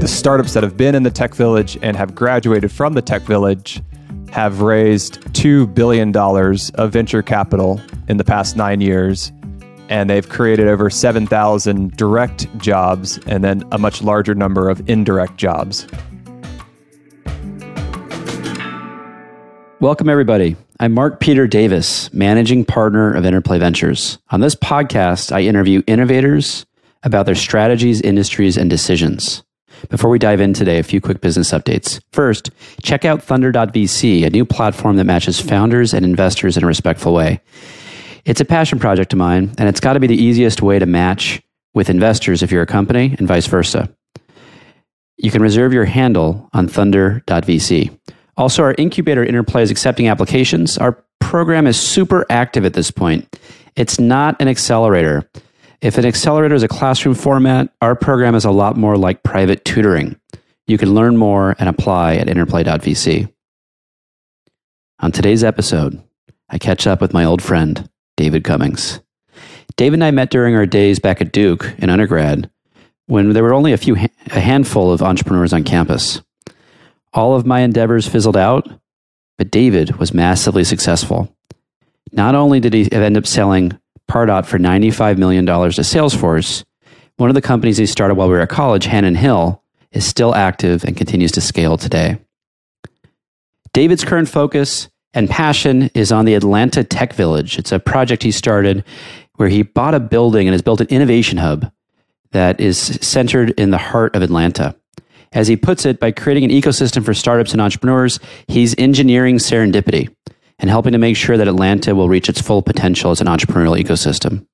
the startups that have been in the tech village and have graduated from the tech village have raised $2 billion of venture capital in the past nine years. And they've created over 7,000 direct jobs and then a much larger number of indirect jobs. Welcome, everybody. I'm Mark Peter Davis, managing partner of Interplay Ventures. On this podcast, I interview innovators about their strategies, industries, and decisions. Before we dive in today, a few quick business updates. First, check out Thunder.vc, a new platform that matches founders and investors in a respectful way. It's a passion project of mine, and it's got to be the easiest way to match with investors if you're a company and vice versa. You can reserve your handle on Thunder.vc. Also, our incubator interplay is accepting applications. Our program is super active at this point. It's not an accelerator. If an accelerator is a classroom format, our program is a lot more like private tutoring. You can learn more and apply at interplay.vc. On today's episode, I catch up with my old friend, David Cummings. David and I met during our days back at Duke in undergrad when there were only a few a handful of entrepreneurs on campus. All of my endeavors fizzled out, but David was massively successful. Not only did he end up selling Pardot for $95 million to Salesforce, one of the companies he started while we were at college, Hannon Hill, is still active and continues to scale today. David's current focus and passion is on the Atlanta Tech Village. It's a project he started where he bought a building and has built an innovation hub that is centered in the heart of Atlanta. As he puts it, by creating an ecosystem for startups and entrepreneurs, he's engineering serendipity and helping to make sure that Atlanta will reach its full potential as an entrepreneurial ecosystem.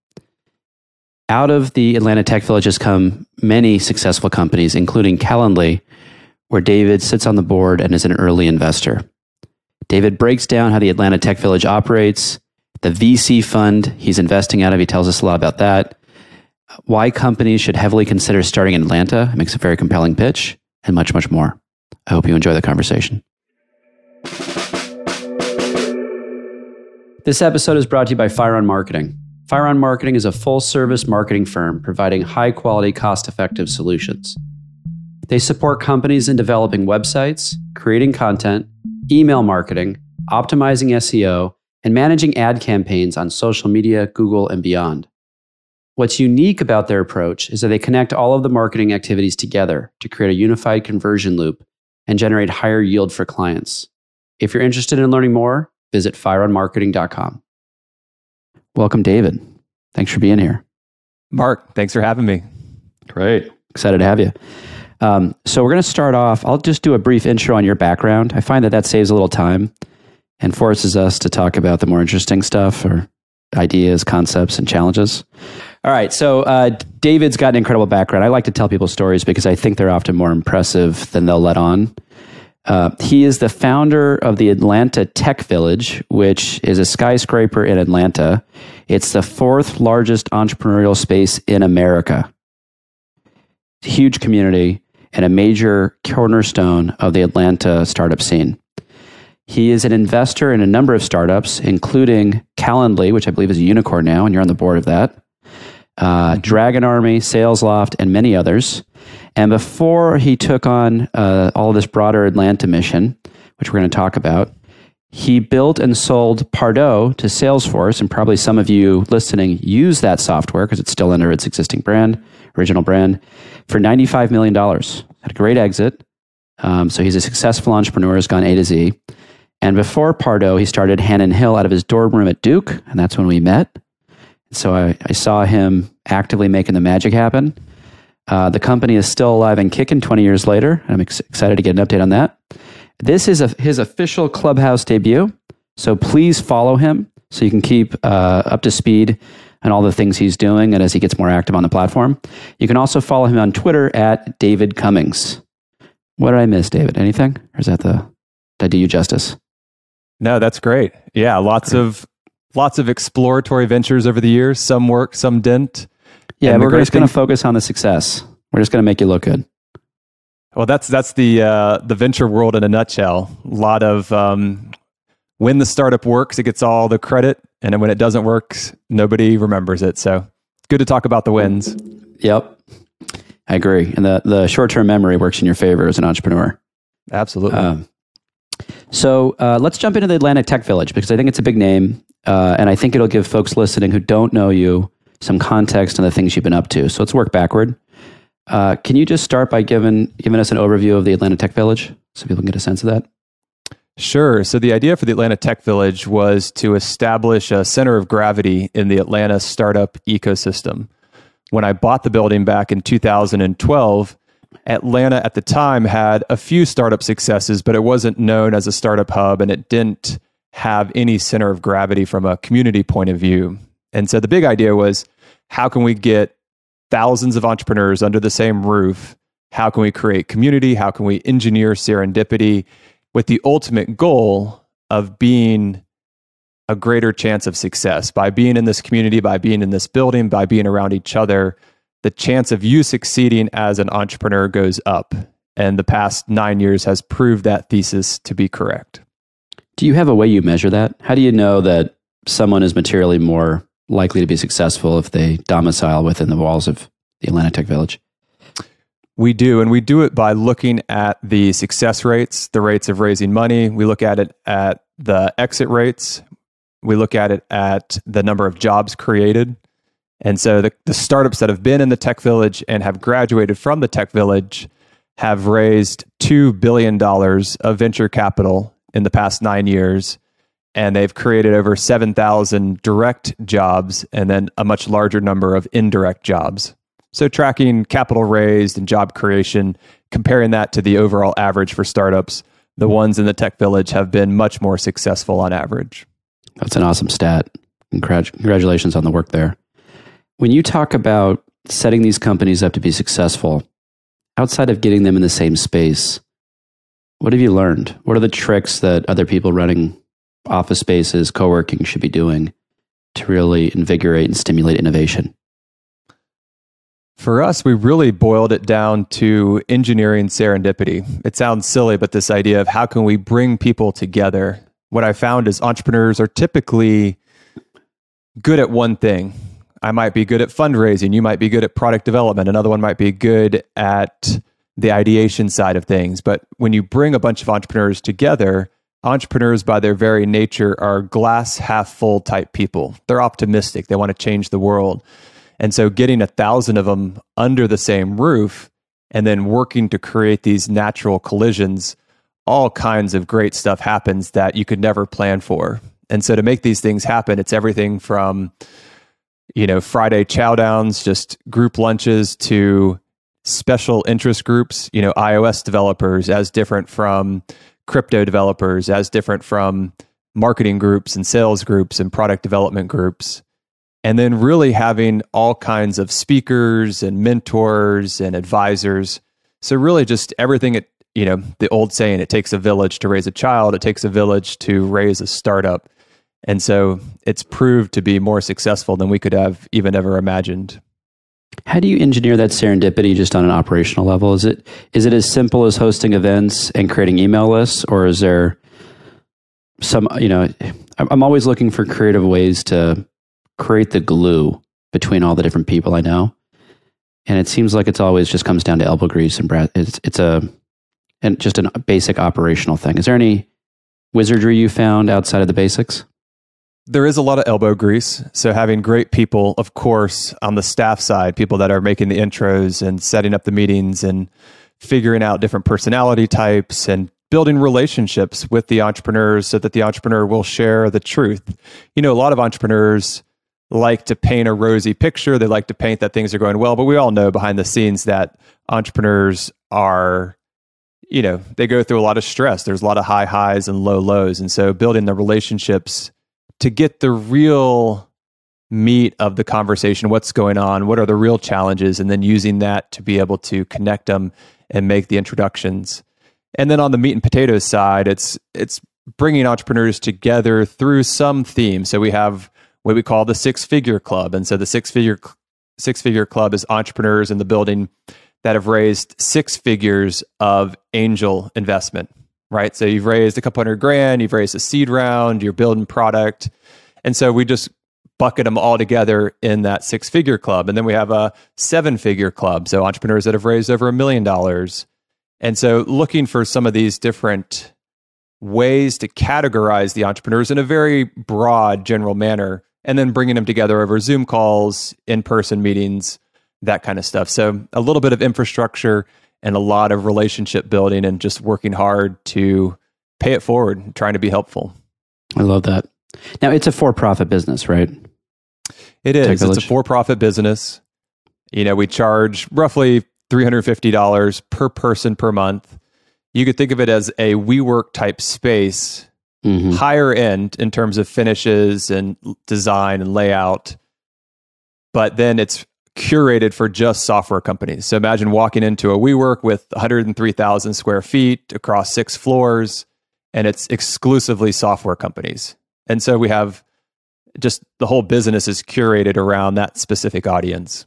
Out of the Atlanta Tech Village has come many successful companies, including Calendly, where David sits on the board and is an early investor. David breaks down how the Atlanta Tech Village operates, the VC fund he's investing out of. He tells us a lot about that, why companies should heavily consider starting in Atlanta. It makes a very compelling pitch, and much, much more. I hope you enjoy the conversation. This episode is brought to you by FireOn Marketing. FireOn Marketing is a full service marketing firm providing high quality, cost effective solutions. They support companies in developing websites, creating content, email marketing, optimizing SEO, and managing ad campaigns on social media, Google, and beyond. What's unique about their approach is that they connect all of the marketing activities together to create a unified conversion loop and generate higher yield for clients. If you're interested in learning more, visit fireonmarketing.com. Welcome, David. Thanks for being here. Mark, thanks for having me. Great. Excited to have you. Um, so, we're going to start off. I'll just do a brief intro on your background. I find that that saves a little time and forces us to talk about the more interesting stuff or ideas, concepts, and challenges. All right. So, uh, David's got an incredible background. I like to tell people stories because I think they're often more impressive than they'll let on. Uh, he is the founder of the Atlanta Tech Village, which is a skyscraper in Atlanta. It's the fourth largest entrepreneurial space in America. Huge community and a major cornerstone of the Atlanta startup scene. He is an investor in a number of startups, including Calendly, which I believe is a unicorn now, and you're on the board of that, uh, Dragon Army, SalesLoft, and many others. And before he took on uh, all this broader Atlanta mission, which we're going to talk about, he built and sold Pardot to Salesforce, and probably some of you listening use that software because it's still under its existing brand, original brand, for $95 million. Had a great exit. Um, so he's a successful entrepreneur, has gone A to Z. And before Pardot, he started Hannon Hill out of his dorm room at Duke, and that's when we met. So I, I saw him actively making the magic happen. Uh, the company is still alive and kicking 20 years later. I'm ex- excited to get an update on that. This is a, his official clubhouse debut. So please follow him so you can keep uh, up to speed on all the things he's doing and as he gets more active on the platform. You can also follow him on Twitter at David Cummings. What did I miss, David? Anything? Or is that the, did I do you justice? No, that's great. Yeah, lots of lots of exploratory ventures over the years. Some work, some didn't. Yeah, we're just going to focus on the success. We're just going to make you look good. Well, that's that's the uh, the venture world in a nutshell. A lot of um, when the startup works, it gets all the credit, and then when it doesn't work, nobody remembers it. So it's good to talk about the wins. Yep. I agree. And the, the short term memory works in your favor as an entrepreneur. Absolutely. Um, so uh, let's jump into the Atlanta Tech Village because I think it's a big name. Uh, and I think it'll give folks listening who don't know you some context on the things you've been up to. So let's work backward. Uh, can you just start by giving, giving us an overview of the Atlanta Tech Village so people can get a sense of that? Sure. So the idea for the Atlanta Tech Village was to establish a center of gravity in the Atlanta startup ecosystem. When I bought the building back in 2012, Atlanta at the time had a few startup successes, but it wasn't known as a startup hub and it didn't have any center of gravity from a community point of view. And so the big idea was how can we get thousands of entrepreneurs under the same roof? How can we create community? How can we engineer serendipity? with the ultimate goal of being a greater chance of success by being in this community, by being in this building, by being around each other. The chance of you succeeding as an entrepreneur goes up. And the past nine years has proved that thesis to be correct. Do you have a way you measure that? How do you know that someone is materially more likely to be successful if they domicile within the walls of the Atlanta Tech Village? We do, and we do it by looking at the success rates, the rates of raising money. We look at it at the exit rates. We look at it at the number of jobs created. And so the, the startups that have been in the tech village and have graduated from the tech village have raised $2 billion of venture capital in the past nine years. And they've created over 7,000 direct jobs and then a much larger number of indirect jobs. So tracking capital raised and job creation, comparing that to the overall average for startups, the ones in the tech village have been much more successful on average. That's an awesome stat. Congratulations on the work there. When you talk about setting these companies up to be successful, outside of getting them in the same space, what have you learned? What are the tricks that other people running office spaces, co working should be doing to really invigorate and stimulate innovation? For us, we really boiled it down to engineering serendipity. It sounds silly, but this idea of how can we bring people together? What I found is entrepreneurs are typically good at one thing. I might be good at fundraising. You might be good at product development. Another one might be good at the ideation side of things. But when you bring a bunch of entrepreneurs together, entrepreneurs by their very nature are glass half full type people. They're optimistic. They want to change the world. And so getting a thousand of them under the same roof and then working to create these natural collisions, all kinds of great stuff happens that you could never plan for. And so to make these things happen, it's everything from, you know, Friday chow downs, just group lunches to special interest groups, you know, iOS developers as different from crypto developers, as different from marketing groups and sales groups and product development groups and then really having all kinds of speakers and mentors and advisors. So really just everything it you know, the old saying it takes a village to raise a child, it takes a village to raise a startup. And so it's proved to be more successful than we could have even ever imagined. How do you engineer that serendipity just on an operational level? Is it is it as simple as hosting events and creating email lists or is there some you know I'm always looking for creative ways to create the glue between all the different people I know. And it seems like it's always just comes down to elbow grease and breath. It's it's a and just a basic operational thing. Is there any wizardry you found outside of the basics? There is a lot of elbow grease. So having great people, of course, on the staff side, people that are making the intros and setting up the meetings and figuring out different personality types and building relationships with the entrepreneurs so that the entrepreneur will share the truth. You know, a lot of entrepreneurs like to paint a rosy picture. They like to paint that things are going well, but we all know behind the scenes that entrepreneurs are, you know, they go through a lot of stress. There's a lot of high highs and low lows. And so building the relationships to get the real meat of the conversation, what's going on, what are the real challenges, and then using that to be able to connect them and make the introductions. And then on the meat and potatoes side, it's it's bringing entrepreneurs together through some theme. So we have what we call the six figure club. And so the six figure six figure club is entrepreneurs in the building that have raised six figures of angel investment, right? So you've raised a couple hundred grand, you've raised a seed round, you're building product. And so we just bucket them all together in that six figure club. And then we have a seven figure club. So entrepreneurs that have raised over a million dollars. And so looking for some of these different ways to categorize the entrepreneurs in a very broad, general manner, and then bringing them together over Zoom calls, in person meetings, that kind of stuff. So a little bit of infrastructure and a lot of relationship building and just working hard to pay it forward, trying to be helpful. I love that. Now it's a for-profit business, right? It is. It's a for-profit business. You know, we charge roughly $350 per person per month. You could think of it as a WeWork type space, mm-hmm. higher end in terms of finishes and design and layout. But then it's curated for just software companies. So imagine walking into a WeWork with 103,000 square feet across six floors, and it's exclusively software companies. And so we have just the whole business is curated around that specific audience.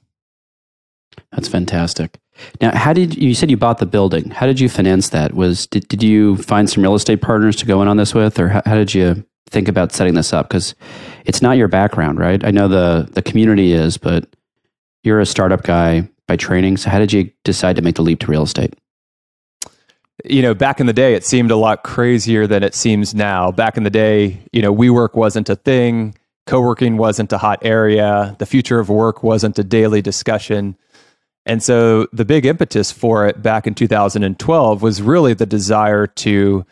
That's fantastic. Now, how did you said you bought the building? How did you finance that? Was did, did you find some real estate partners to go in on this with, or how, how did you think about setting this up? Because it's not your background, right? I know the the community is, but you're a startup guy by training. So, how did you decide to make the leap to real estate? You know, back in the day, it seemed a lot crazier than it seems now. Back in the day, you know, WeWork wasn't a thing, co working wasn't a hot area, the future of work wasn't a daily discussion. And so the big impetus for it back in 2012 was really the desire to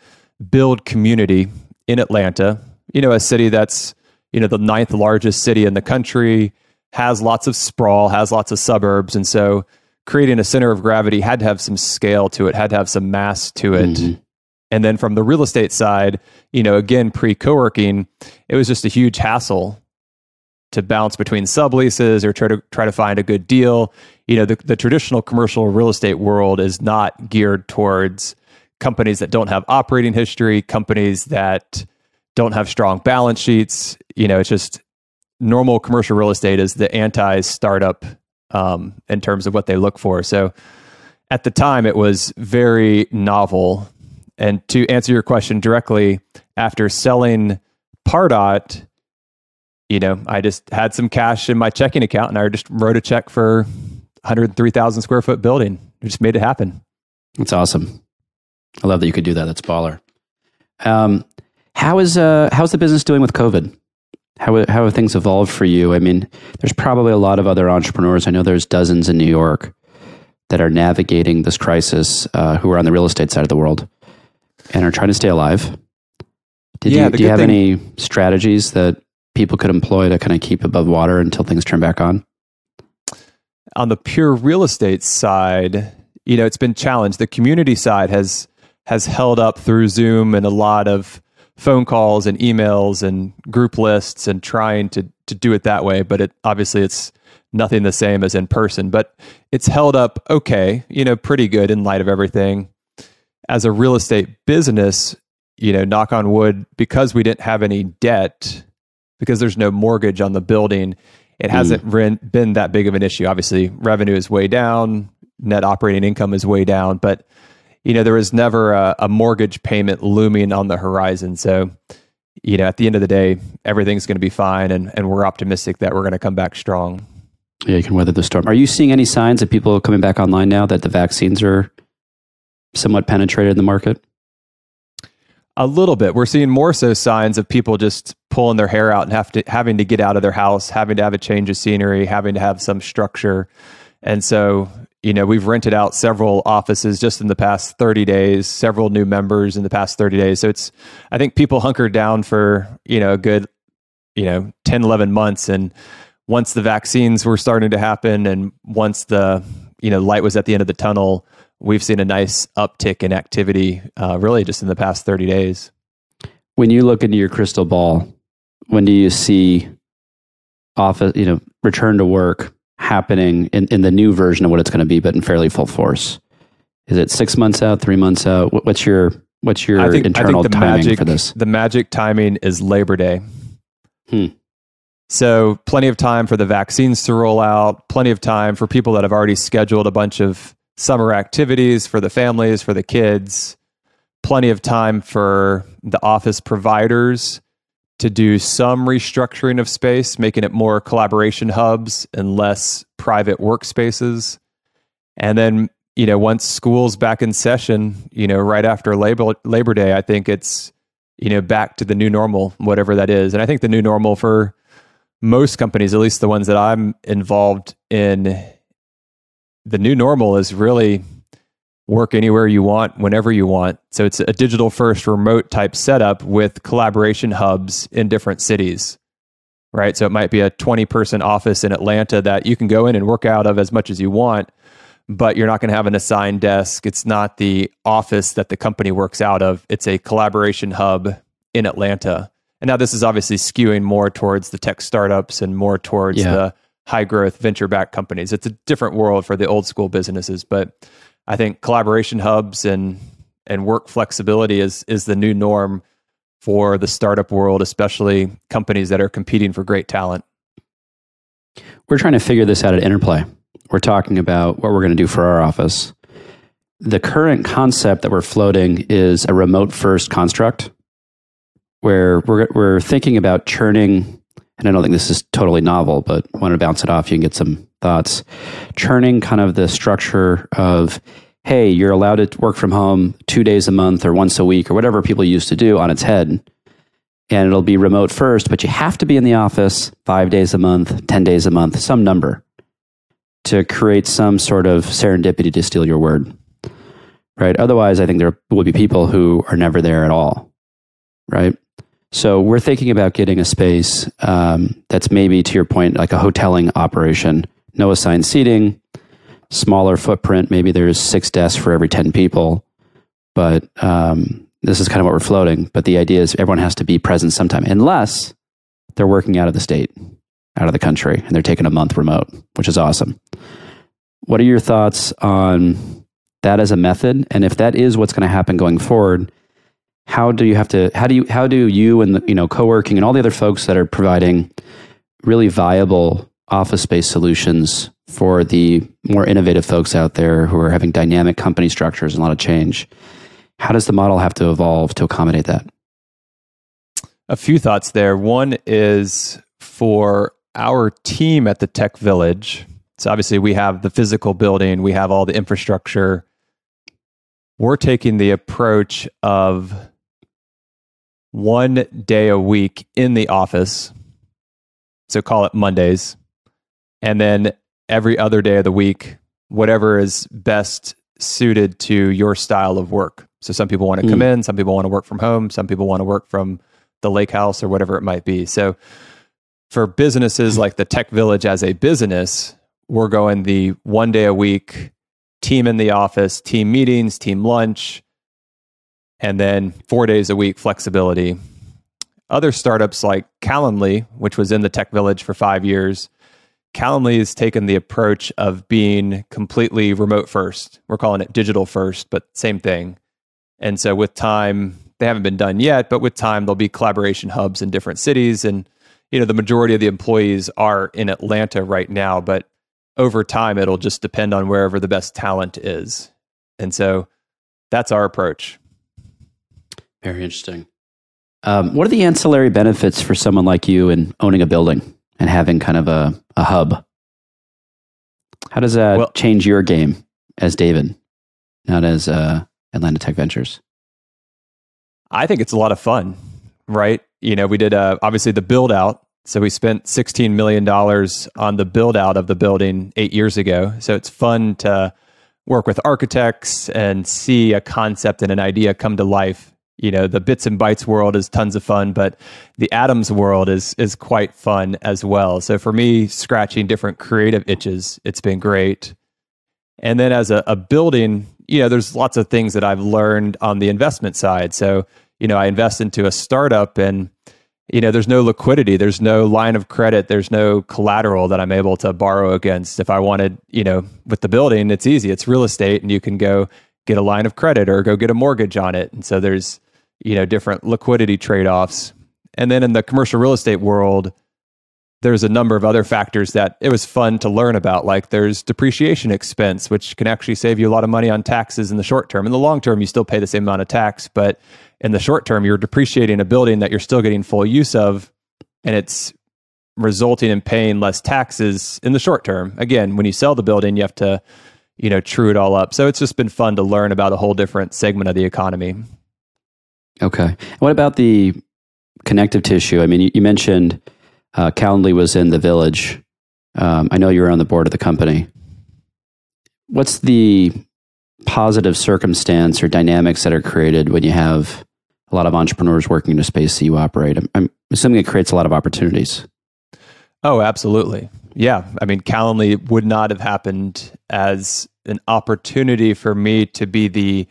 build community in Atlanta, you know, a city that's, you know, the ninth largest city in the country, has lots of sprawl, has lots of suburbs. And so creating a center of gravity had to have some scale to it, had to have some mass to it. Mm-hmm. And then from the real estate side, you know, again, pre co working, it was just a huge hassle to bounce between subleases or try to try to find a good deal. You know, the, the traditional commercial real estate world is not geared towards companies that don't have operating history, companies that don't have strong balance sheets. You know, it's just normal commercial real estate is the anti startup um, in terms of what they look for. So at the time, it was very novel. And to answer your question directly, after selling Pardot, you know, I just had some cash in my checking account and I just wrote a check for 103,000 square foot building. We just made it happen. That's awesome. I love that you could do that. That's baller. Um, how is uh, how's the business doing with COVID? How, how have things evolved for you? I mean, there's probably a lot of other entrepreneurs. I know there's dozens in New York that are navigating this crisis uh, who are on the real estate side of the world and are trying to stay alive. Did yeah, you, do you have thing, any strategies that people could employ to kind of keep above water until things turn back on? On the pure real estate side, you know, it's been challenged. The community side has has held up through Zoom and a lot of phone calls and emails and group lists and trying to to do it that way but it obviously it's nothing the same as in person but it's held up okay you know pretty good in light of everything as a real estate business you know knock on wood because we didn't have any debt because there's no mortgage on the building it hasn't mm. been that big of an issue obviously revenue is way down net operating income is way down but you know, there was never a, a mortgage payment looming on the horizon. So, you know, at the end of the day, everything's going to be fine, and, and we're optimistic that we're going to come back strong. Yeah, you can weather the storm. Are you seeing any signs of people coming back online now that the vaccines are somewhat penetrated in the market? A little bit. We're seeing more so signs of people just pulling their hair out and have to having to get out of their house, having to have a change of scenery, having to have some structure. And so, you know, we've rented out several offices just in the past 30 days, several new members in the past 30 days. So it's, I think people hunkered down for, you know, a good, you know, 10, 11 months. And once the vaccines were starting to happen and once the, you know, light was at the end of the tunnel, we've seen a nice uptick in activity uh, really just in the past 30 days. When you look into your crystal ball, when do you see office, you know, return to work happening in, in the new version of what it's going to be, but in fairly full force? Is it six months out, three months out? What's your what's your think, internal timing magic, for this? The magic timing is Labor Day. Hmm. So plenty of time for the vaccines to roll out. Plenty of time for people that have already scheduled a bunch of summer activities for the families, for the kids. Plenty of time for the office providers to do some restructuring of space, making it more collaboration hubs and less private workspaces. And then, you know, once school's back in session, you know, right after Labor Labor Day, I think it's, you know, back to the new normal, whatever that is. And I think the new normal for most companies, at least the ones that I'm involved in, the new normal is really work anywhere you want, whenever you want. So it's a digital first remote type setup with collaboration hubs in different cities, right? So it might be a 20 person office in Atlanta that you can go in and work out of as much as you want, but you're not going to have an assigned desk. It's not the office that the company works out of, it's a collaboration hub in Atlanta. And now this is obviously skewing more towards the tech startups and more towards yeah. the high growth venture backed companies. It's a different world for the old school businesses, but I think collaboration hubs and and work flexibility is is the new norm for the startup world, especially companies that are competing for great talent. We're trying to figure this out at Interplay. We're talking about what we're going to do for our office. The current concept that we're floating is a remote first construct where we're, we're thinking about churning, and I don't think this is totally novel, but want to bounce it off. You can get some thoughts. Churning kind of the structure of, hey, you're allowed to work from home two days a month or once a week or whatever people used to do on its head. And it'll be remote first, but you have to be in the office five days a month, 10 days a month, some number to create some sort of serendipity to steal your word. Right. Otherwise, I think there will be people who are never there at all. Right. So we're thinking about getting a space um, that's maybe, to your point, like a hoteling operation no assigned seating, smaller footprint. Maybe there's six desks for every 10 people. But um, this is kind of what we're floating. But the idea is everyone has to be present sometime, unless they're working out of the state, out of the country, and they're taking a month remote, which is awesome. What are your thoughts on that as a method? And if that is what's going to happen going forward, how do you have to how do you how do you and the, you know co-working and all the other folks that are providing really viable office space solutions for the more innovative folks out there who are having dynamic company structures and a lot of change. How does the model have to evolve to accommodate that? A few thoughts there. One is for our team at the Tech Village. So, obviously, we have the physical building, we have all the infrastructure. We're taking the approach of one day a week in the office. So, call it Mondays and then every other day of the week, whatever is best suited to your style of work. So some people want to come mm. in, some people want to work from home, some people want to work from the lake house or whatever it might be. So for businesses like the Tech Village as a business, we're going the one day a week team in the office, team meetings, team lunch, and then four days a week flexibility. Other startups like Calendly, which was in the Tech Village for five years, Calendly has taken the approach of being completely remote first. We're calling it digital first, but same thing. And so with time, they haven't been done yet, but with time, there'll be collaboration hubs in different cities. And, you know, the majority of the employees are in Atlanta right now, but over time, it'll just depend on wherever the best talent is. And so that's our approach. Very interesting. Um, what are the ancillary benefits for someone like you in owning a building? and having kind of a, a hub. How does that well, change your game as David, not as uh, Atlanta Tech Ventures? I think it's a lot of fun, right? You know, we did uh, obviously the build out. So we spent $16 million on the build out of the building eight years ago. So it's fun to work with architects and see a concept and an idea come to life you know the bits and bytes world is tons of fun but the atoms world is is quite fun as well. So for me scratching different creative itches it's been great. And then as a, a building you know there's lots of things that i've learned on the investment side. So you know i invest into a startup and you know there's no liquidity there's no line of credit there's no collateral that i'm able to borrow against. If i wanted you know with the building it's easy it's real estate and you can go get a line of credit or go get a mortgage on it. And so there's you know different liquidity trade-offs and then in the commercial real estate world there's a number of other factors that it was fun to learn about. Like there's depreciation expense, which can actually save you a lot of money on taxes in the short term. In the long term, you still pay the same amount of tax, but in the short term, you're depreciating a building that you're still getting full use of, and it's resulting in paying less taxes in the short term. Again, when you sell the building, you have to, you know, true it all up. So it's just been fun to learn about a whole different segment of the economy. Okay. What about the connective tissue? I mean, you, you mentioned uh, Calendly was in the village. Um, I know you were on the board of the company. What's the positive circumstance or dynamics that are created when you have a lot of entrepreneurs working in a space that you operate? I'm, I'm assuming it creates a lot of opportunities. Oh, absolutely. Yeah. I mean, Calendly would not have happened as an opportunity for me to be the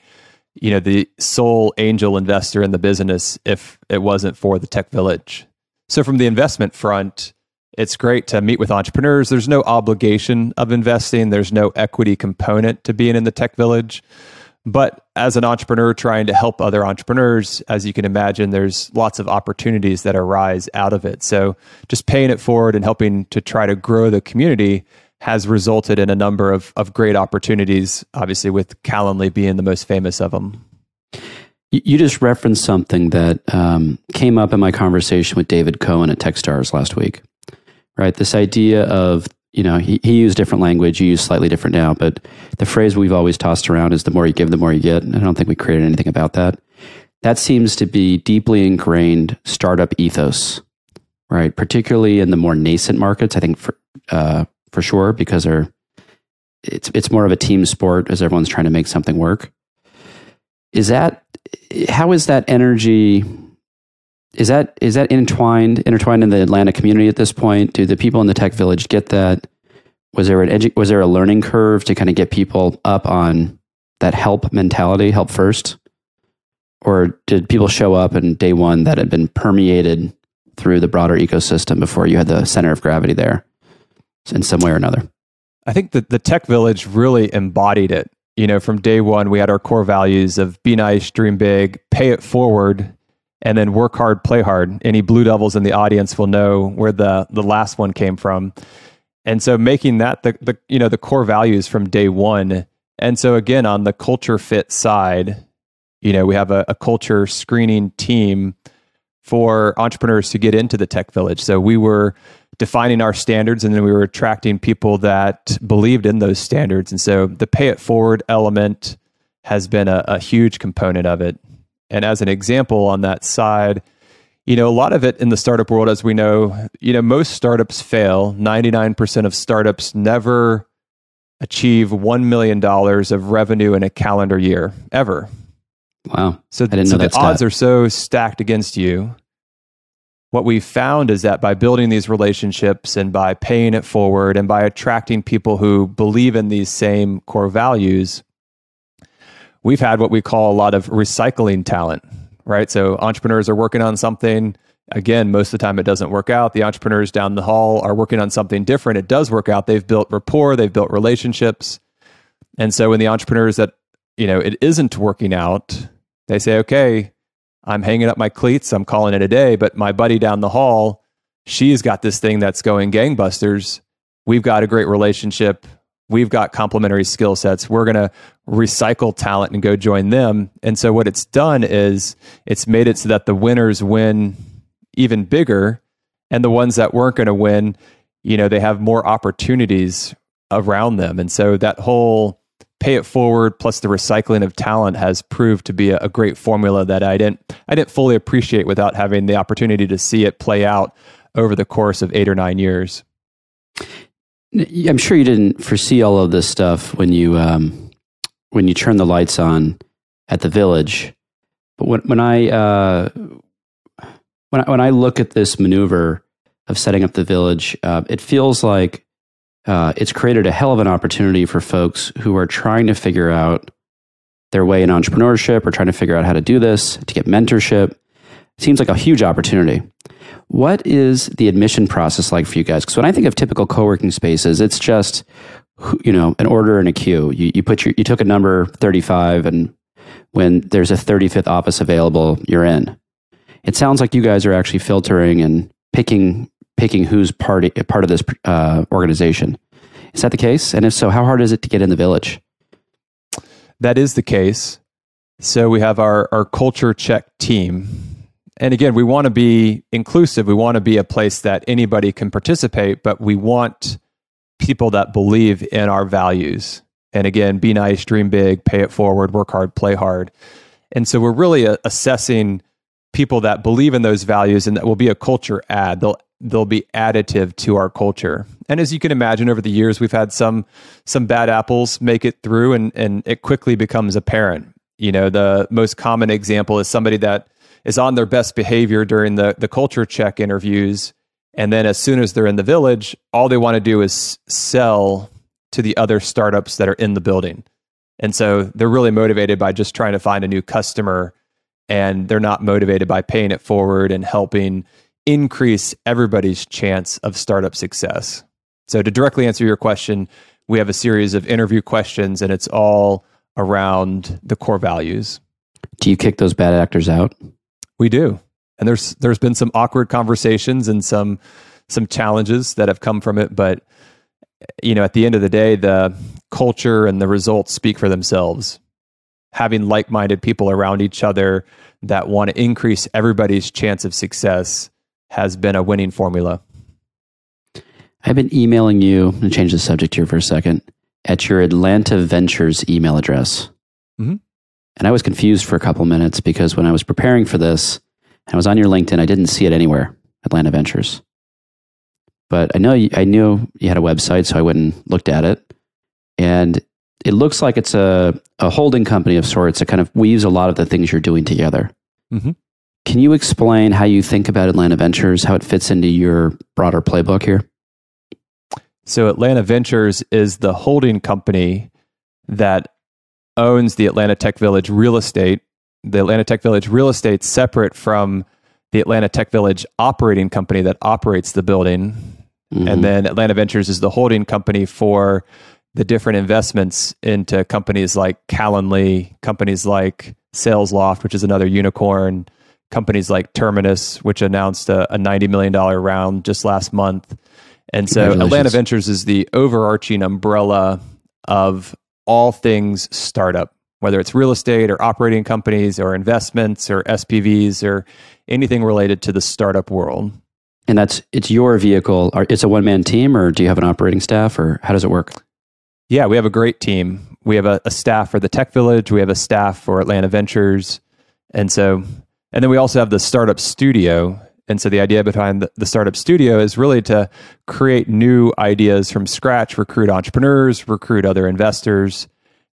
you know the sole angel investor in the business if it wasn't for the tech village. So from the investment front it's great to meet with entrepreneurs. There's no obligation of investing. There's no equity component to being in the tech village. But as an entrepreneur trying to help other entrepreneurs, as you can imagine, there's lots of opportunities that arise out of it. So just paying it forward and helping to try to grow the community has resulted in a number of, of great opportunities, obviously, with Calendly being the most famous of them. You just referenced something that um, came up in my conversation with David Cohen at Techstars last week, right? This idea of you know, he, he used different language, you use slightly different now, but the phrase we've always tossed around is the more you give, the more you get. And I don't think we created anything about that. That seems to be deeply ingrained startup ethos, right? Particularly in the more nascent markets, I think for, uh, for sure, because they're, it's, it's more of a team sport as everyone's trying to make something work. Is that, how is that energy is that is that intertwined intertwined in the Atlanta community at this point? Do the people in the tech village get that? Was there an edu- was there a learning curve to kind of get people up on that help mentality, help first, or did people show up and day one that had been permeated through the broader ecosystem before you had the center of gravity there in some way or another? I think that the tech village really embodied it. You know, from day one, we had our core values of be nice, dream big, pay it forward, and then work hard, play hard. Any Blue Devils in the audience will know where the the last one came from. And so making that the, the you know the core values from day one. And so again on the culture fit side, you know, we have a, a culture screening team for entrepreneurs to get into the tech village. So we were defining our standards and then we were attracting people that believed in those standards. And so the pay it forward element has been a, a huge component of it. And as an example on that side, you know, a lot of it in the startup world, as we know, you know, most startups fail. 99% of startups never achieve $1 million of revenue in a calendar year, ever. Wow. So, so the odds are so stacked against you. What we've found is that by building these relationships and by paying it forward and by attracting people who believe in these same core values, we've had what we call a lot of recycling talent, right? So entrepreneurs are working on something. Again, most of the time it doesn't work out. The entrepreneurs down the hall are working on something different. It does work out. They've built rapport, they've built relationships. And so when the entrepreneurs that, you know, it isn't working out, they say, okay, I'm hanging up my cleats, I'm calling it a day, but my buddy down the hall, she's got this thing that's going gangbusters. We've got a great relationship we've got complementary skill sets. We're going to recycle talent and go join them. And so what it's done is it's made it so that the winners win even bigger and the ones that weren't going to win, you know, they have more opportunities around them. And so that whole pay it forward plus the recycling of talent has proved to be a, great formula that I didn't I didn't fully appreciate without having the opportunity to see it play out over the course of 8 or 9 years. I'm sure you didn't foresee all of this stuff when you um, when you turned the lights on at the village. But when when I uh, when I, when I look at this maneuver of setting up the village, uh, it feels like uh, it's created a hell of an opportunity for folks who are trying to figure out their way in entrepreneurship or trying to figure out how to do this to get mentorship. It seems like a huge opportunity. What is the admission process like for you guys? Because when I think of typical co-working spaces, it's just you know an order and a queue. You, you put your you took a number thirty five, and when there's a thirty fifth office available, you're in. It sounds like you guys are actually filtering and picking picking who's part part of this uh, organization. Is that the case? And if so, how hard is it to get in the village? That is the case. So we have our, our culture check team. And again, we want to be inclusive. We want to be a place that anybody can participate, but we want people that believe in our values. And again, be nice, dream big, pay it forward, work hard, play hard. And so we're really uh, assessing people that believe in those values and that will be a culture ad. They'll they'll be additive to our culture. And as you can imagine, over the years, we've had some some bad apples make it through, and and it quickly becomes apparent. You know, the most common example is somebody that is on their best behavior during the the culture check interviews, and then as soon as they're in the village, all they want to do is sell to the other startups that are in the building. And so they're really motivated by just trying to find a new customer and they're not motivated by paying it forward and helping increase everybody's chance of startup success. So, to directly answer your question, we have a series of interview questions, and it's all around the core values. Do you kick those bad actors out? We do, and there's there's been some awkward conversations and some some challenges that have come from it, but you know, at the end of the day, the culture and the results speak for themselves. Having like-minded people around each other that want to increase everybody's chance of success has been a winning formula. I've been emailing you, and change the subject here for a second, at your Atlanta Ventures email address. Mm-hmm. And I was confused for a couple minutes because when I was preparing for this, I was on your LinkedIn, I didn't see it anywhere, Atlanta Ventures. But I know you, I knew you had a website, so I went and looked at it. And it looks like it's a, a holding company of sorts that kind of weaves a lot of the things you're doing together. Mm-hmm. Can you explain how you think about Atlanta Ventures, how it fits into your broader playbook here? So, Atlanta Ventures is the holding company that owns the Atlanta Tech Village real estate. The Atlanta Tech Village real estate separate from the Atlanta Tech Village operating company that operates the building. Mm-hmm. And then Atlanta Ventures is the holding company for the different investments into companies like Calendly, companies like SalesLoft, which is another unicorn, companies like Terminus, which announced a, a $90 million round just last month. And so Atlanta Ventures is the overarching umbrella of all things startup, whether it's real estate or operating companies or investments or SPVs or anything related to the startup world. And that's it's your vehicle. It's a one man team, or do you have an operating staff, or how does it work? Yeah, we have a great team. We have a, a staff for the Tech Village. We have a staff for Atlanta Ventures, and so and then we also have the startup studio. And so the idea behind the, startup studio is really to create new ideas from scratch, recruit entrepreneurs, recruit other investors.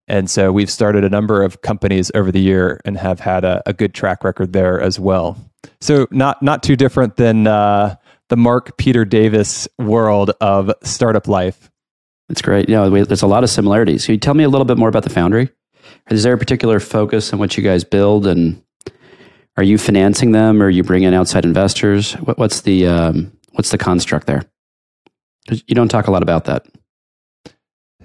And so we've started a number of companies over the year and have had a, a good track record there as well. So not not too different than uh, the Mark Peter Davis world of startup life. That's great. You know, there's a lot of similarities. Can you tell me a little bit more about the Foundry? Is there a particular focus on what you guys build and are you financing them, or you bring in outside investors? What, what's the um, what's the construct there? You don't talk a lot about that.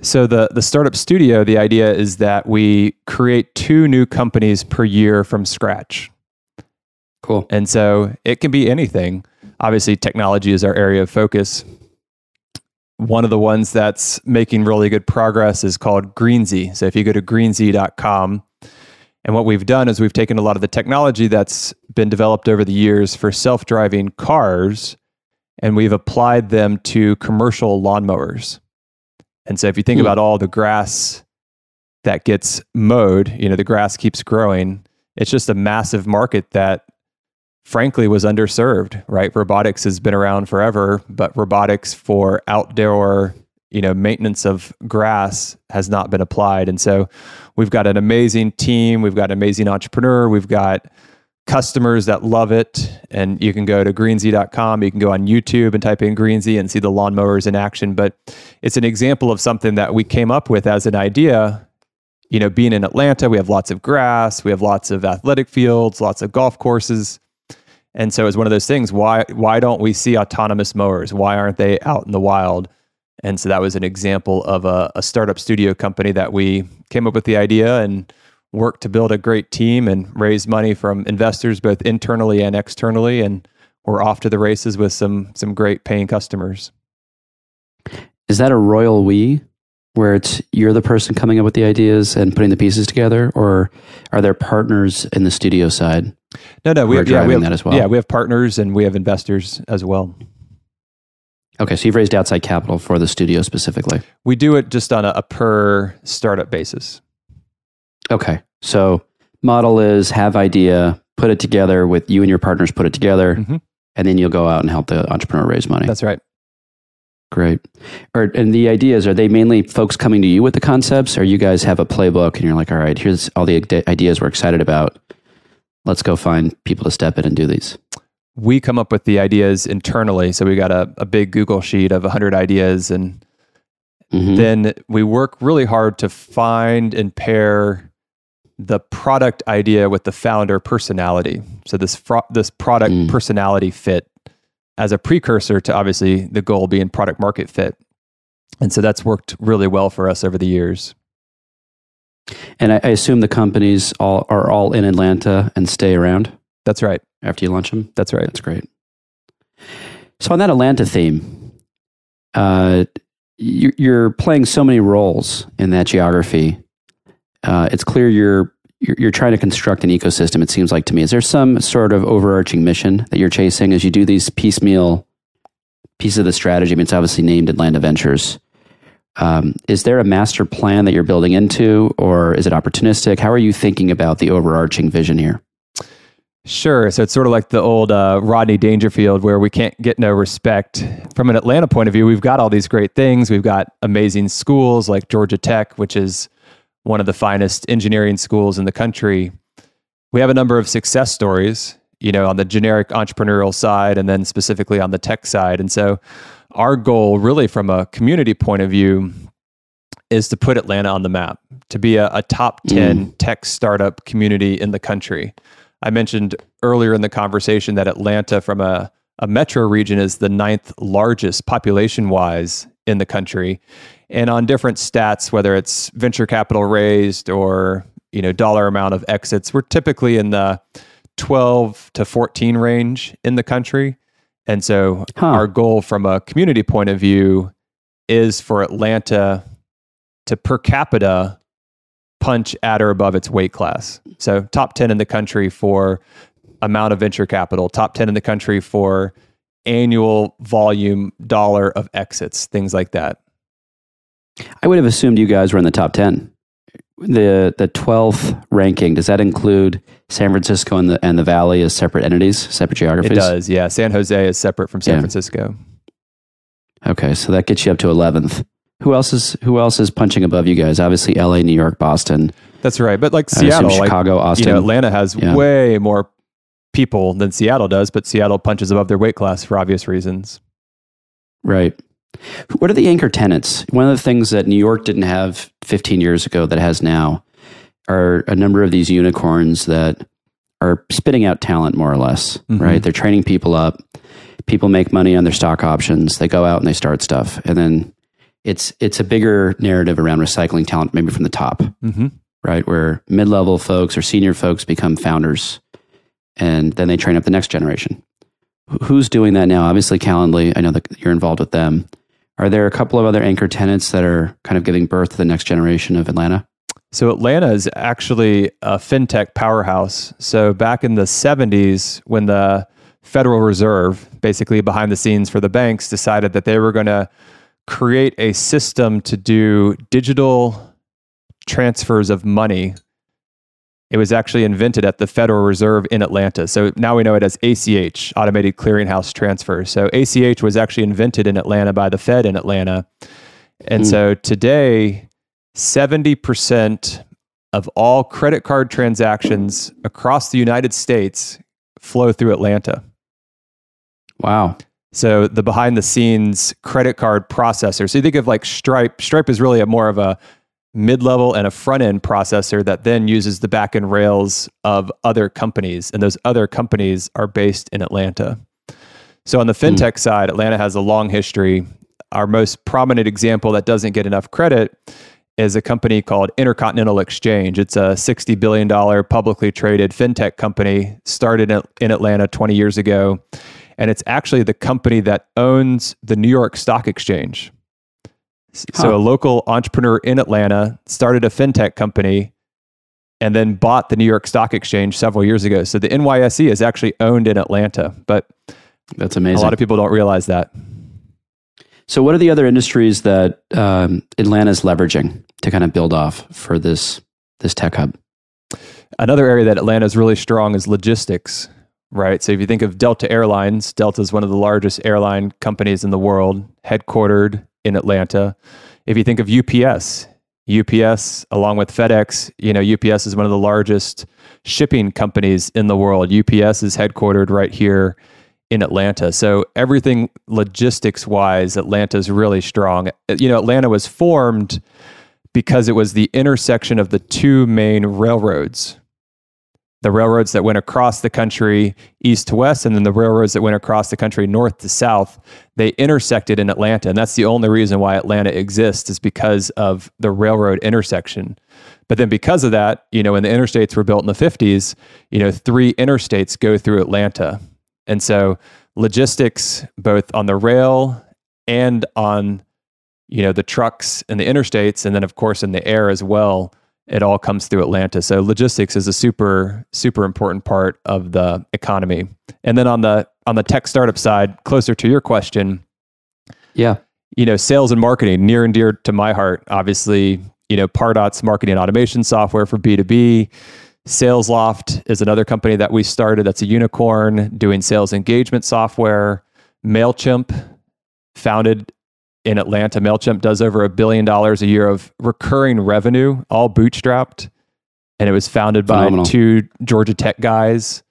So the the startup studio, the idea is that we create two new companies per year from scratch. Cool. And so it can be anything. Obviously, technology is our area of focus. One of the ones that's making really good progress is called Greenzie. So if you go to greenzie.com, and what we've done is we've taken a lot of the technology that's been developed over the years for self driving cars and we've applied them to commercial lawnmowers. And so if you think hmm. about all the grass that gets mowed, you know, the grass keeps growing. It's just a massive market that frankly was underserved, right? Robotics has been around forever, but robotics for outdoor you know maintenance of grass has not been applied. And so we've got an amazing team. We've got an amazing entrepreneur. We've got customers that love it. And you can go to greenzie.com you can go on youtube and type in greenzie and see the lawnmowers in action. But it's an example of something that we came up with as an idea. You know being in atlanta we have lots of grass. We have lots of athletic fields lots of golf courses. And so it's one of those things. Why why don't we see autonomous mowers? Why aren't they out in the wild and so that was an example of a, a, startup studio company that we came up with the idea and worked to build a great team and raise money from investors both internally and externally. And we're off to the races with some some great paying customers. Is that a royal we where it's you're the person coming up with the ideas and putting the pieces together, or are there partners in the studio side? No, no, we're have, yeah, we have that as well? Yeah, we have partners and we have investors as well. Okay, so you've raised outside capital for the studio specifically. We do it just on a, a per startup basis. Okay, so model is have idea, put it together with you and your partners, put it together, Mhm. and then you'll go out and help the entrepreneur raise money. That's right. Great. Or, and the ideas, are they mainly folks coming to you with the concepts, or you guys have a playbook and you're like, all right, here's all the ideas we're excited about. Let's go find people to step in and do these. We come up with the ideas internally. So we got a, a big Google sheet of 100 ideas and Mhm. then we work really hard to find and pair the product idea with the founder personality. So this fro- this product Mm. personality fit as a precursor to obviously the goal being product market fit. And so that's worked really well for us over the years. And I, I assume the companies all are all in Atlanta and stay around That's right. after you launch them. That's right. That's great. So on that Atlanta theme, uh, you, you're playing so many roles in that geography. Uh, it's clear you're, you're you're trying to construct an ecosystem. It seems like to me. Is there some sort of overarching mission that you're chasing as you do these piecemeal pieces of the strategy? I mean, it's obviously named Atlanta Ventures. Um, is there a master plan that you're building into, or is it opportunistic? How are you thinking about the overarching vision here? Sure. So it's sort of like the old uh, Rodney Dangerfield, where we can't get no respect. From an Atlanta point of view, we've got all these great things. We've got amazing schools like Georgia Tech, which is one of the finest engineering schools in the country. We have a number of success stories, you know, on the generic entrepreneurial side and then specifically on the tech side. And so our goal, really, from a community point of view, is to put Atlanta on the map, to be a, a top 10 tech startup community in the country. I mentioned earlier in the conversation that Atlanta, from a, a metro region, is the ninth largest population wise in the country. And on different stats, whether it's venture capital raised or you know dollar amount of exits, we're typically in the 12 to 14 range in the country. And so Huh. our goal from a community point of view is for Atlanta to per capita punch at or above its weight class. So top 10 in the country for amount of venture capital, top 10 in the country for annual volume dollar of exits, things like that. I would have assumed you guys were in the top 10. The the 12th ranking, does that include San Francisco and the and the Valley as separate entities, separate geographies? It does. Yeah, San Jose is separate from San Yeah. Francisco. Okay, so that gets you up to 11th. Who else is who else is punching above you guys? Obviously LA, New York, Boston, That's right. But like I Seattle, like Chicago, you Austin. know, Atlanta has Yeah. way more people than Seattle does, but Seattle punches above their weight class for obvious reasons. Right. What are the anchor tenants? One of the things that New York didn't have 15 years ago that it has now are a number of these unicorns that are spitting out talent more or less, Mhm. right? They're training people up. People make money on their stock options. They go out and they start stuff. And then it's it's a bigger narrative around recycling talent maybe from the top, Mm-hmm. right? Where mid-level folks or senior folks become founders and then they train up the next generation. Who's doing that now? Obviously Calendly, I know that you're involved with them. Are there a couple of other anchor tenants that are kind of giving birth to the next generation of Atlanta? So Atlanta is actually a fintech powerhouse. So back in the 70s, when the Federal Reserve, basically behind the scenes for the banks, decided that they were going to create a system to do digital transfers of money. It was actually invented at the Federal Reserve in Atlanta. So now we know it as ACH, Automated Clearinghouse Transfer. So ACH was actually invented in Atlanta by the Fed in Atlanta. And Hmm. so today, 70% of all credit card transactions across the United States flow through Atlanta. Wow. So the behind the scenes credit card processor. So you think of like Stripe. Stripe is really a more of a mid level and a front end processor that then uses the back end rails of other companies. And those other companies are based in Atlanta. So on the hmm. fintech side, Atlanta has a long history. Our most prominent example that doesn't get enough credit is a company called Intercontinental Exchange. It's a $60 billion publicly traded fintech company started in in Atlanta 20 years ago. And it's actually the company that owns the New York Stock Exchange. So Huh. a local entrepreneur in Atlanta started a fintech company and then bought the New York Stock Exchange several years ago. So the NYSE is actually owned in Atlanta, but That's amazing. a lot of people don't realize that. so, what are the other industries that um, is leveraging to kind of build off for this this tech hub? Another area that Atlanta is really strong is logistics, right? So if you think of Delta Airlines, Delta is one of the largest airline companies in the world, headquartered in Atlanta. If you think of UPS, UPS along with FedEx, you know, UPS is one of the largest shipping companies in the world. UPS is headquartered right here in Atlanta. So everything logistics wise, Atlanta is really strong. You know, Atlanta was formed because it was the intersection of the two main railroads the railroads that went across the country east to west and then the railroads that went across the country north to south they intersected in atlanta. And that's the only reason why atlanta exists is because of the railroad intersection. But then because of that you know when the interstates were built in the 50s you know three interstates go through atlanta. And so logistics both on the rail and on you know the trucks and the interstates and then of course in the air as well it all comes through atlanta so logistics is a super super important part of the economy. And then on the on the tech startup side closer to your question Yeah. you know sales and marketing near and dear to my heart. Obviously you know pardot's marketing and automation software for b2b salesloft is another company that we started that's a unicorn doing sales engagement software. Mailchimp founded in Atlanta. MailChimp does over a billion dollars a year of recurring revenue, all bootstrapped. And it was founded by Phenomenal. two Georgia Tech guys.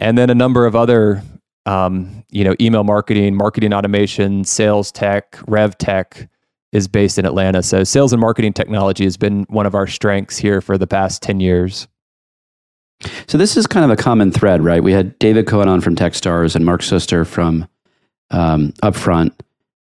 And then a number of other, um, you know, email marketing, marketing automation, sales tech, rev tech is based in Atlanta. So sales and marketing technology has been one of our strengths here for the past 10 years. So this is kind of a common thread, right? We had David Cohen on from TechStars and Mark Suster from um, Upfront,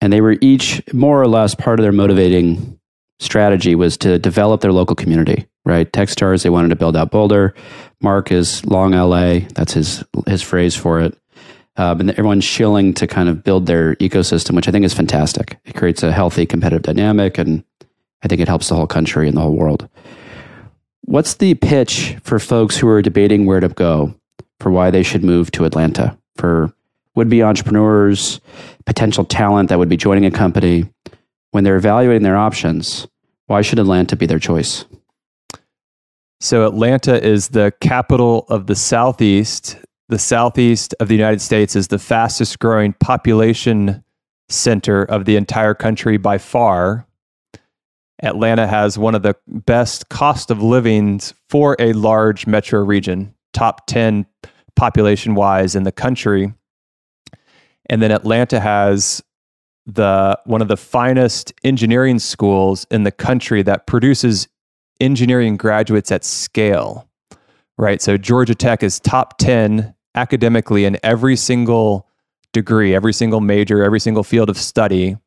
and they were each more or less part of their motivating strategy was to develop their local community, right? TechStars they wanted to build out Boulder. Mark is Long LA, that's his his phrase for it. Um, and everyone's shilling to kind of build their ecosystem, which I think is fantastic. It creates a healthy competitive dynamic, and I think it helps the whole country and the whole world. What's the pitch for folks who are debating where to go for why they should move to Atlanta? For would be entrepreneurs, potential talent that would be joining a company, when they're evaluating their options, why should Atlanta be their choice? So Atlanta is the capital of the Southeast. The Southeast of the United States is the fastest growing population center of the entire country by far. Atlanta has one of the best cost of livings for a large metro region, top 10 population wise in the country. And then Atlanta has the one of the finest engineering schools in the country that produces engineering graduates at scale, right? So Georgia Tech is top 10 academically in every single degree, every single major, every single field of study.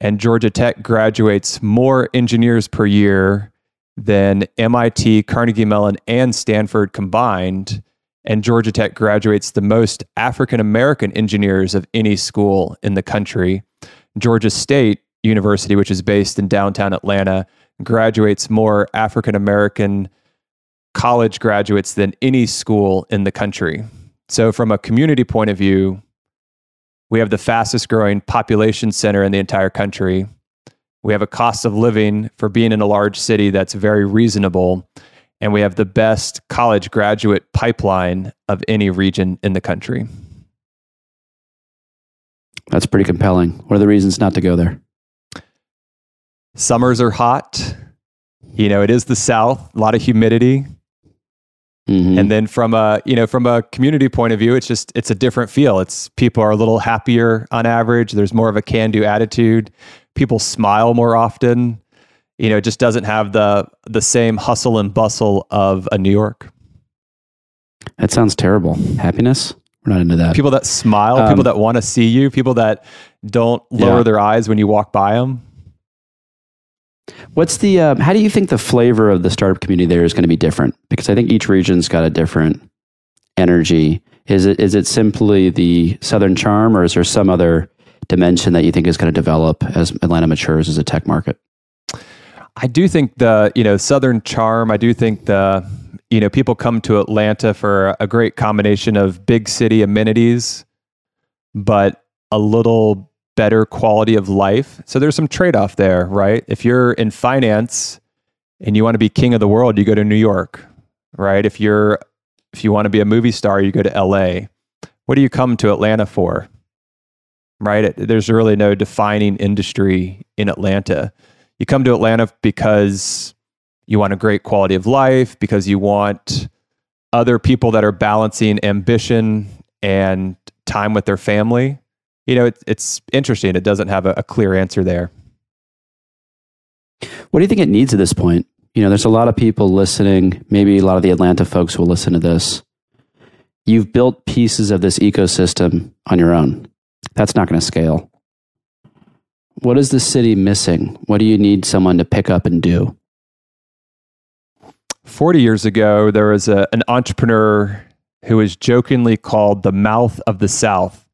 And Georgia Tech graduates more engineers per year than MIT, Carnegie Mellon, and Stanford combined. And Georgia Tech graduates the most African American engineers of any school in the country. Georgia State University, which is based in downtown Atlanta, graduates more African American college graduates than any school in the country. So, from a community point of view, we have the fastest growing population center in the entire country. We have a cost of living for being in a large city that's very reasonable. And we have the best college graduate pipeline of any region in the country. That's pretty compelling. What are the reasons not to go there? Summers are hot. You know, it is the South, a lot of humidity. Mhm. and then from a you know from a community point of view it's just it's a different feel it's people are a little happier on average there's more of a can do attitude people smile more often you know it just doesn't have the the same hustle and bustle of a new york that sounds terrible. Happiness? We're not into that. people that smile Um, people that want to see you people that don't lower Yeah. their eyes when you walk by them What's the? Um, how do you think the flavor of the startup community there is going to be different? Because I think each region's got a different energy. Is it is it simply the Southern charm, or is there some other dimension that you think is going to develop as Atlanta matures as a tech market? I do think the you know Southern charm. I do think the you know people come to Atlanta for a great combination of big city amenities, but a little better quality of life. So there's some trade off there, right? If you're in finance and you want to be king of the world, you go to New York, right? If you're if you want to be a movie star, you go to LA. What do you come to Atlanta for? Right? There's really no defining industry in Atlanta. You come to Atlanta because you want a great quality of life, because you want other people that are balancing ambition and time with their family. You know, it, it's interesting. It doesn't have a, a clear answer there. What do you think it needs at this point? You know, there's a lot of people listening. Maybe a lot of the Atlanta folks will listen to this. You've built pieces of this ecosystem on your own. That's not going to scale. What is the city missing? What do you need someone to pick up and do? 40 years ago, there was a, an entrepreneur who was jokingly called the mouth of the South,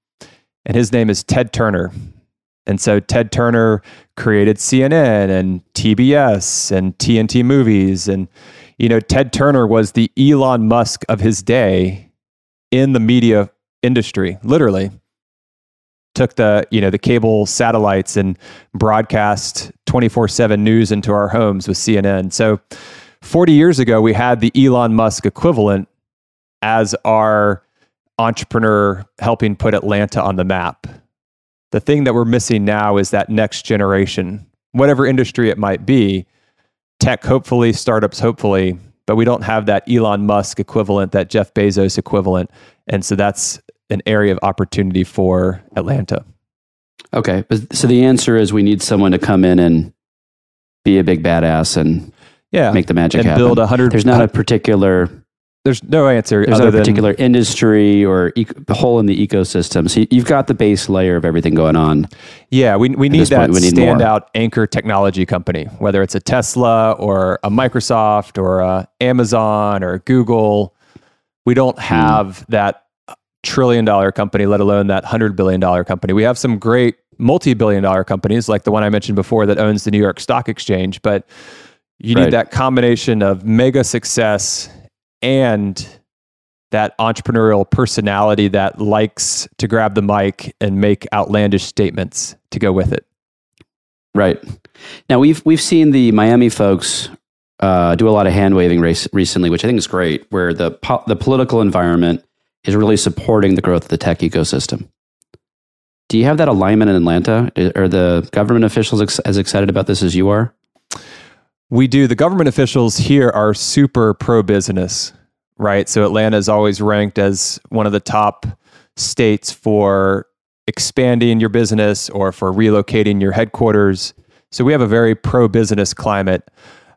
and his name is Ted Turner. And so Ted Turner created CNN and TBS and TNT movies. And, you know, Ted Turner was the Elon Musk of his day in the media industry, literally. Took the, you know, the cable satellites and broadcast 24 7 news into our homes with CNN. So 40 years ago, we had the Elon Musk equivalent as our entrepreneur helping put Atlanta on the map the thing that we're missing now is that next generation, whatever industry it might be, tech, hopefully, startups, hopefully, but we don't have that Elon Musk equivalent, that Jeff Bezos equivalent. And so that's an area of opportunity for Atlanta. Okay. So the answer is we need someone to come in and be a big badass and yeah, make the magic and happen. Build a hundred. There's not a particular there's no answer. There's not a particular than, industry or e- hole in the ecosystem. So you've got the base layer of everything going on. Yeah, we, we need that point, we need standout more. anchor technology company, whether it's a Tesla or a Microsoft or a Amazon or Google. We don't hmm. have that trillion dollar company, let alone that hundred billion dollar company. We have some great multi billion dollar companies like the one I mentioned before that owns the New York Stock Exchange, but you right. need that combination of mega success and that entrepreneurial personality that likes to grab the mic and make outlandish statements to go with it. Right. Now we've we've seen the Miami folks uh, do a lot of hand waving race recently, which I think is great, where the po- the political environment is really supporting the growth of the tech ecosystem. Do you have that alignment in Atlanta? Are the government officials ex- as excited about this as you are? We do. The government officials here are super pro business, right? So Atlanta is always ranked as one of the top states for expanding your business or for relocating your headquarters. So we have a very pro business climate.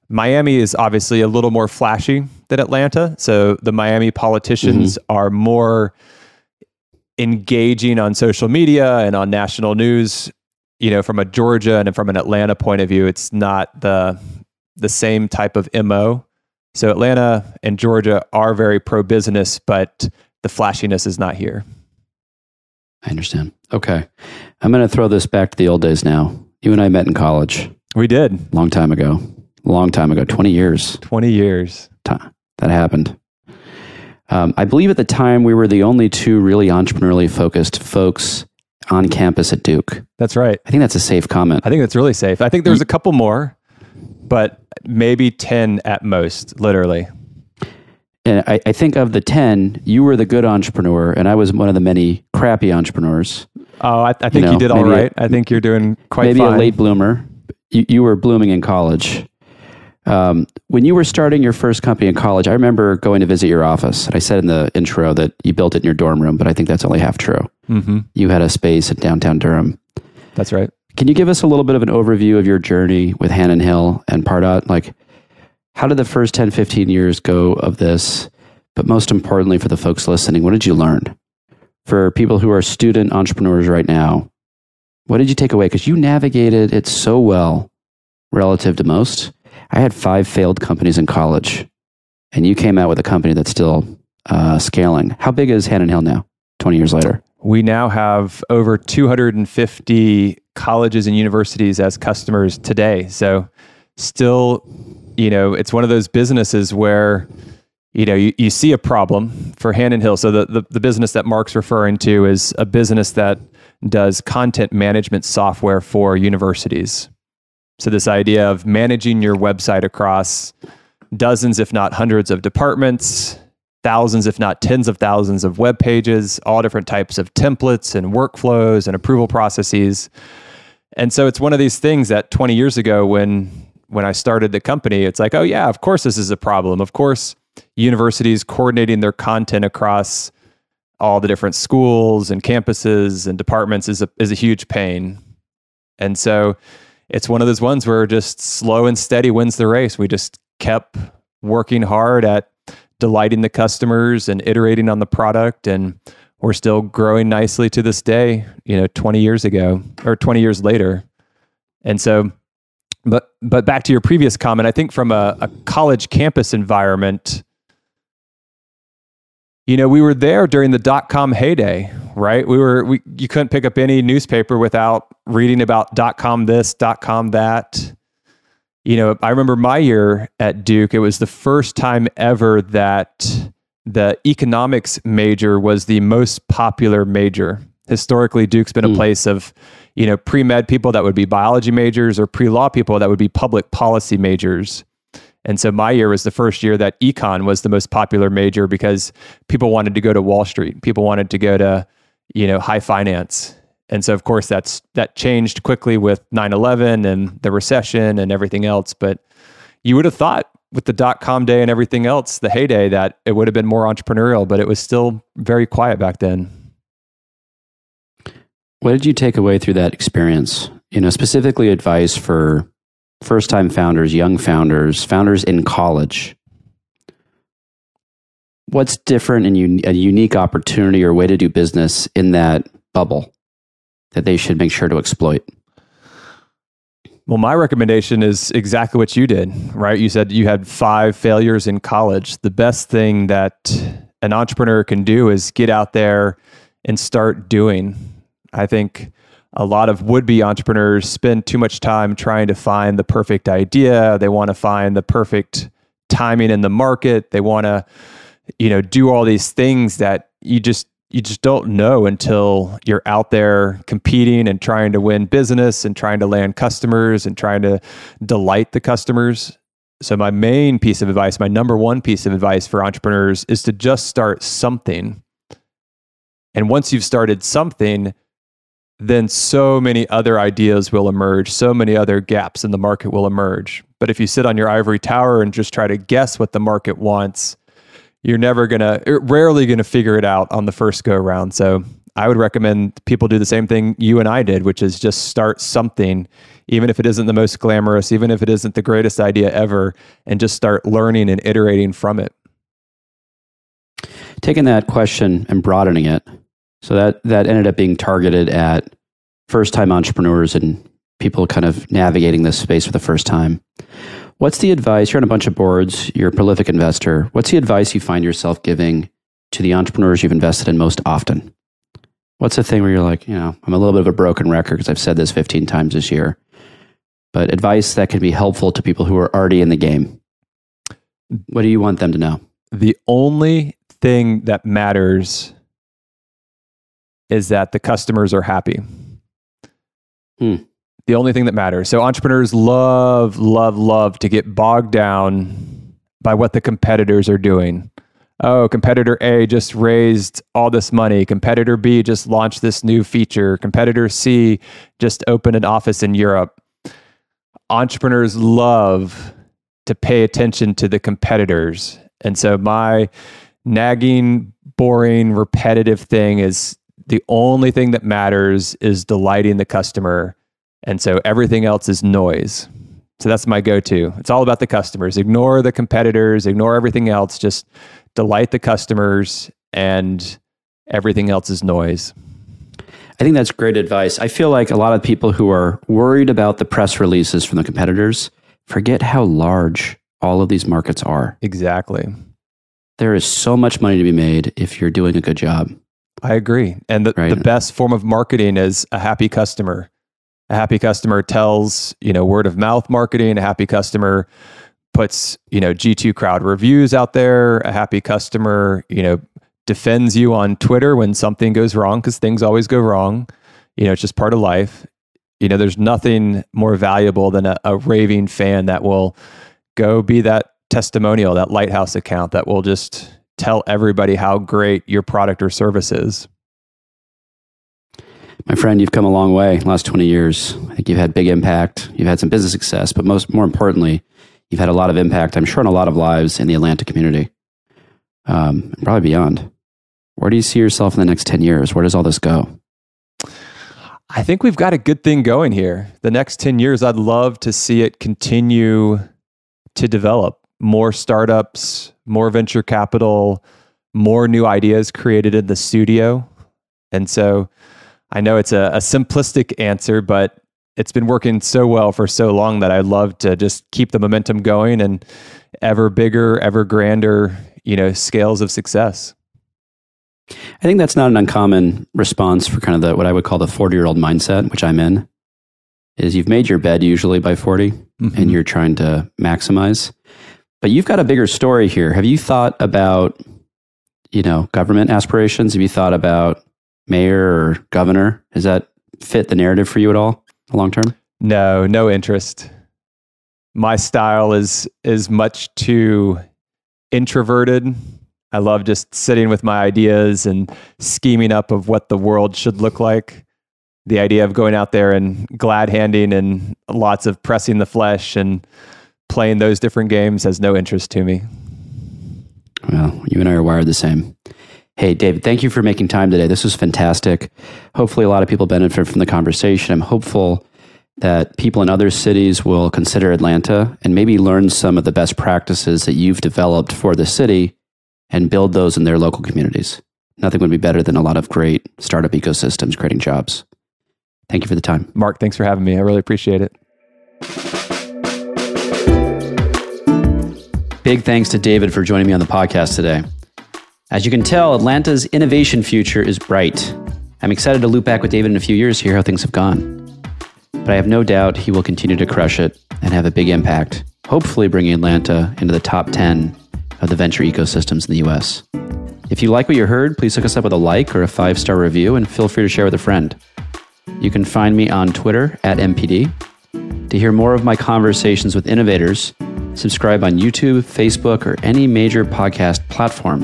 Miami is obviously a little more flashy than Atlanta. So the Miami politicians mm-hmm. are more engaging on social media and on national news. You know, from a Georgia and from an Atlanta point of view, it's not the the same type of MO. So Atlanta and Georgia are very pro business, but the flashiness is not here. I understand. Okay. I'm going to throw this back to the old days now. You and I met in college. We did. Long time ago. Long time ago. 20 years. 20 years. That happened. Um, I believe at the time we were the only two really entrepreneurially focused folks on campus at Duke. That's right. I think that's a safe comment. I think that's really safe. I think there was a couple more but maybe 10 at most, literally. And I, I, think of the 10, you were the good entrepreneur, and I was one of the many crappy entrepreneurs. Oh, I, I think you, know, you did all right. A, I think you're doing quite maybe fine. a late bloomer. You, you were blooming in college. Um, when you were starting your first company in college, I remember going to visit your office. And I said in the intro that you built it in your dorm room, but I think that's only half true. Mm-hmm. You had a space in downtown Durham. That's right. Can you give us a little bit of an overview of your journey with Hannon Hill and Pardot? Like, how did the first 10, 15 years go of this? But most importantly, for the folks listening, what did you learn? For people who are student entrepreneurs right now, what did you take away? Because you navigated it so well relative to most. I had five failed companies in college, and you came out with a company that's still uh, scaling. How big is Hannon Hill now, 20 years later? We now have over 250 colleges and universities as customers today. So, still, you know, it's one of those businesses where, you know, you, you see a problem for Hannon Hill. So, the, the, the business that Mark's referring to is a business that does content management software for universities. So, this idea of managing your website across dozens, if not hundreds, of departments thousands, if not tens of thousands of web pages, all different types of templates and workflows and approval processes. And so it's one of these things that 20 years ago when when I started the company, it's like, oh yeah, of course this is a problem. Of course, universities coordinating their content across all the different schools and campuses and departments is a is a huge pain. And so it's one of those ones where just slow and steady wins the race. We just kept working hard at delighting the customers and iterating on the product and we're still growing nicely to this day you know 20 years ago or 20 years later and so but but back to your previous comment i think from a, a college campus environment you know we were there during the dot com heyday right we were we, you couldn't pick up any newspaper without reading about dot com this dot com that you know, I remember my year at Duke, it was the first time ever that the economics major was the most popular major. Historically, Duke's been a hmm. place of, you know, pre med people that would be biology majors or pre law people that would be public policy majors. And so my year was the first year that econ was the most popular major because people wanted to go to Wall Street. People wanted to go to, you know, high finance. And so, of course, that's that changed quickly with 9 11 and the recession and everything else. But you would have thought with the dot com day and everything else, the heyday, that it would have been more entrepreneurial, but it was still very quiet back then. What did you take away through that experience? You know, specifically advice for first time founders, young founders, founders in college. What's different and a unique opportunity or way to do business in that bubble? that they should make sure to exploit? Well, my recommendation is exactly what you did, right? You said you had five failures in college. The best thing that an entrepreneur can do is get out there and start doing. I think a lot of would be entrepreneurs spend too much time trying to find the perfect idea. They want to find the perfect timing in the market. They want to, you know, do all these things that you just you just don't know until you're out there competing and trying to win business and trying to land customers and trying to delight the customers. So, my main piece of advice, my number one piece of advice for entrepreneurs is to just start something. And once you've started something, then so many other ideas will emerge, so many other gaps in the market will emerge. But if you sit on your ivory tower and just try to guess what the market wants, you're never gonna er, rarely gonna figure it out on the first go around so i would recommend people do the same thing you and i did which is just start something even if it isn't the most glamorous even if it isn't the greatest idea ever and just start learning and iterating from it taking that question and broadening it so that that ended up being targeted at first time entrepreneurs and people kind of navigating this space for the first time What's the advice? You're on a bunch of boards, you're a prolific investor. What's the advice you find yourself giving to the entrepreneurs you've invested in most often? What's the thing where you're like, you know, I'm a little bit of a broken record because I've said this 15 times this year, but advice that can be helpful to people who are already in the game. What do you want them to know? The only thing that matters is that the customers are happy. Hmm the only thing that matters. So entrepreneurs love, love, love to get bogged down by what the competitors are doing. Oh, competitor A just raised all this money. Competitor B just launched this new feature. Competitor C just opened an office in Europe. Entrepreneurs love to pay attention to the competitors. And so my nagging, boring, repetitive thing is the only thing that matters is delighting the customer and so everything else is noise. So that's my go to. It's all about the customers. Ignore the competitors, ignore everything else. Just delight the customers, and everything else is noise. I think that's great advice. I feel like a lot of people who are worried about the press releases from the competitors forget how large all of these markets are. Exactly. there is so much money to be made if you're doing a good job. I agree. And the, Right. the best form of marketing is a happy customer. A happy customer tells, you know, word of mouth marketing. A happy customer puts, you know, G2 crowd reviews out there. A happy customer, you know, defends you on Twitter when something goes wrong because things always go wrong. You know, it's just part of life. You know, there's nothing more valuable than a, a raving fan that will go be that testimonial, that lighthouse account that will just tell everybody how great your product or service is. My friend, you've come a long way in the last 20 years. I think you've had big impact. You've had some business success, but most more importantly, you've had a lot of impact, I'm sure, on a lot of lives in the Atlanta community, um, and probably beyond. Where do you see yourself in the next 10 years? Where does all this go? I think we've got a good thing going here. The next 10 years, I'd love to see it continue to develop more startups, more venture capital, more new ideas created in the studio. And so I know it's a, a simplistic answer, but it's been working so well for so long that I'd love to just keep the momentum going and ever bigger, ever grander, you know, scales of success. I think that's not an uncommon response for kind of the what I would call the 40 year old mindset, which I'm in. Is you've made your bed usually by 40 and mm-hmm. you're trying to maximize. But you've got a bigger story here. Have you thought about, you know, government aspirations? Have you thought about mayor or governor? Does that fit the narrative for you at all long term? No, no interest. My style is is much too introverted. I love just sitting with my ideas and scheming up of what the world should look like. The idea of going out there and glad handing and lots of pressing the flesh and playing those different games has no interest to me. Well, you and I are wired the same. Hey, David, thank you for making time today. This was fantastic. Hopefully, a lot of people benefit from the conversation. I'm hopeful that people in other cities will consider Atlanta and maybe learn some of the best practices that you've developed for the city and build those in their local communities. Nothing would be better than a lot of great startup ecosystems creating jobs. Thank you for the time. Mark, thanks for having me. I really appreciate it. Big thanks to David for joining me on the podcast today. As you can tell, Atlanta's innovation future is bright. I'm excited to loop back with David in a few years to hear how things have gone. But I have no doubt he will continue to crush it and have a big impact, hopefully bringing Atlanta into the top 10 of the venture ecosystems in the US. If you like what you heard, please hook us up with a like or a five star review and feel free to share with a friend. You can find me on Twitter at MPD. To hear more of my conversations with innovators, subscribe on YouTube, Facebook, or any major podcast platform.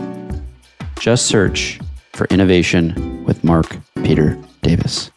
Just search for Innovation with Mark Peter Davis.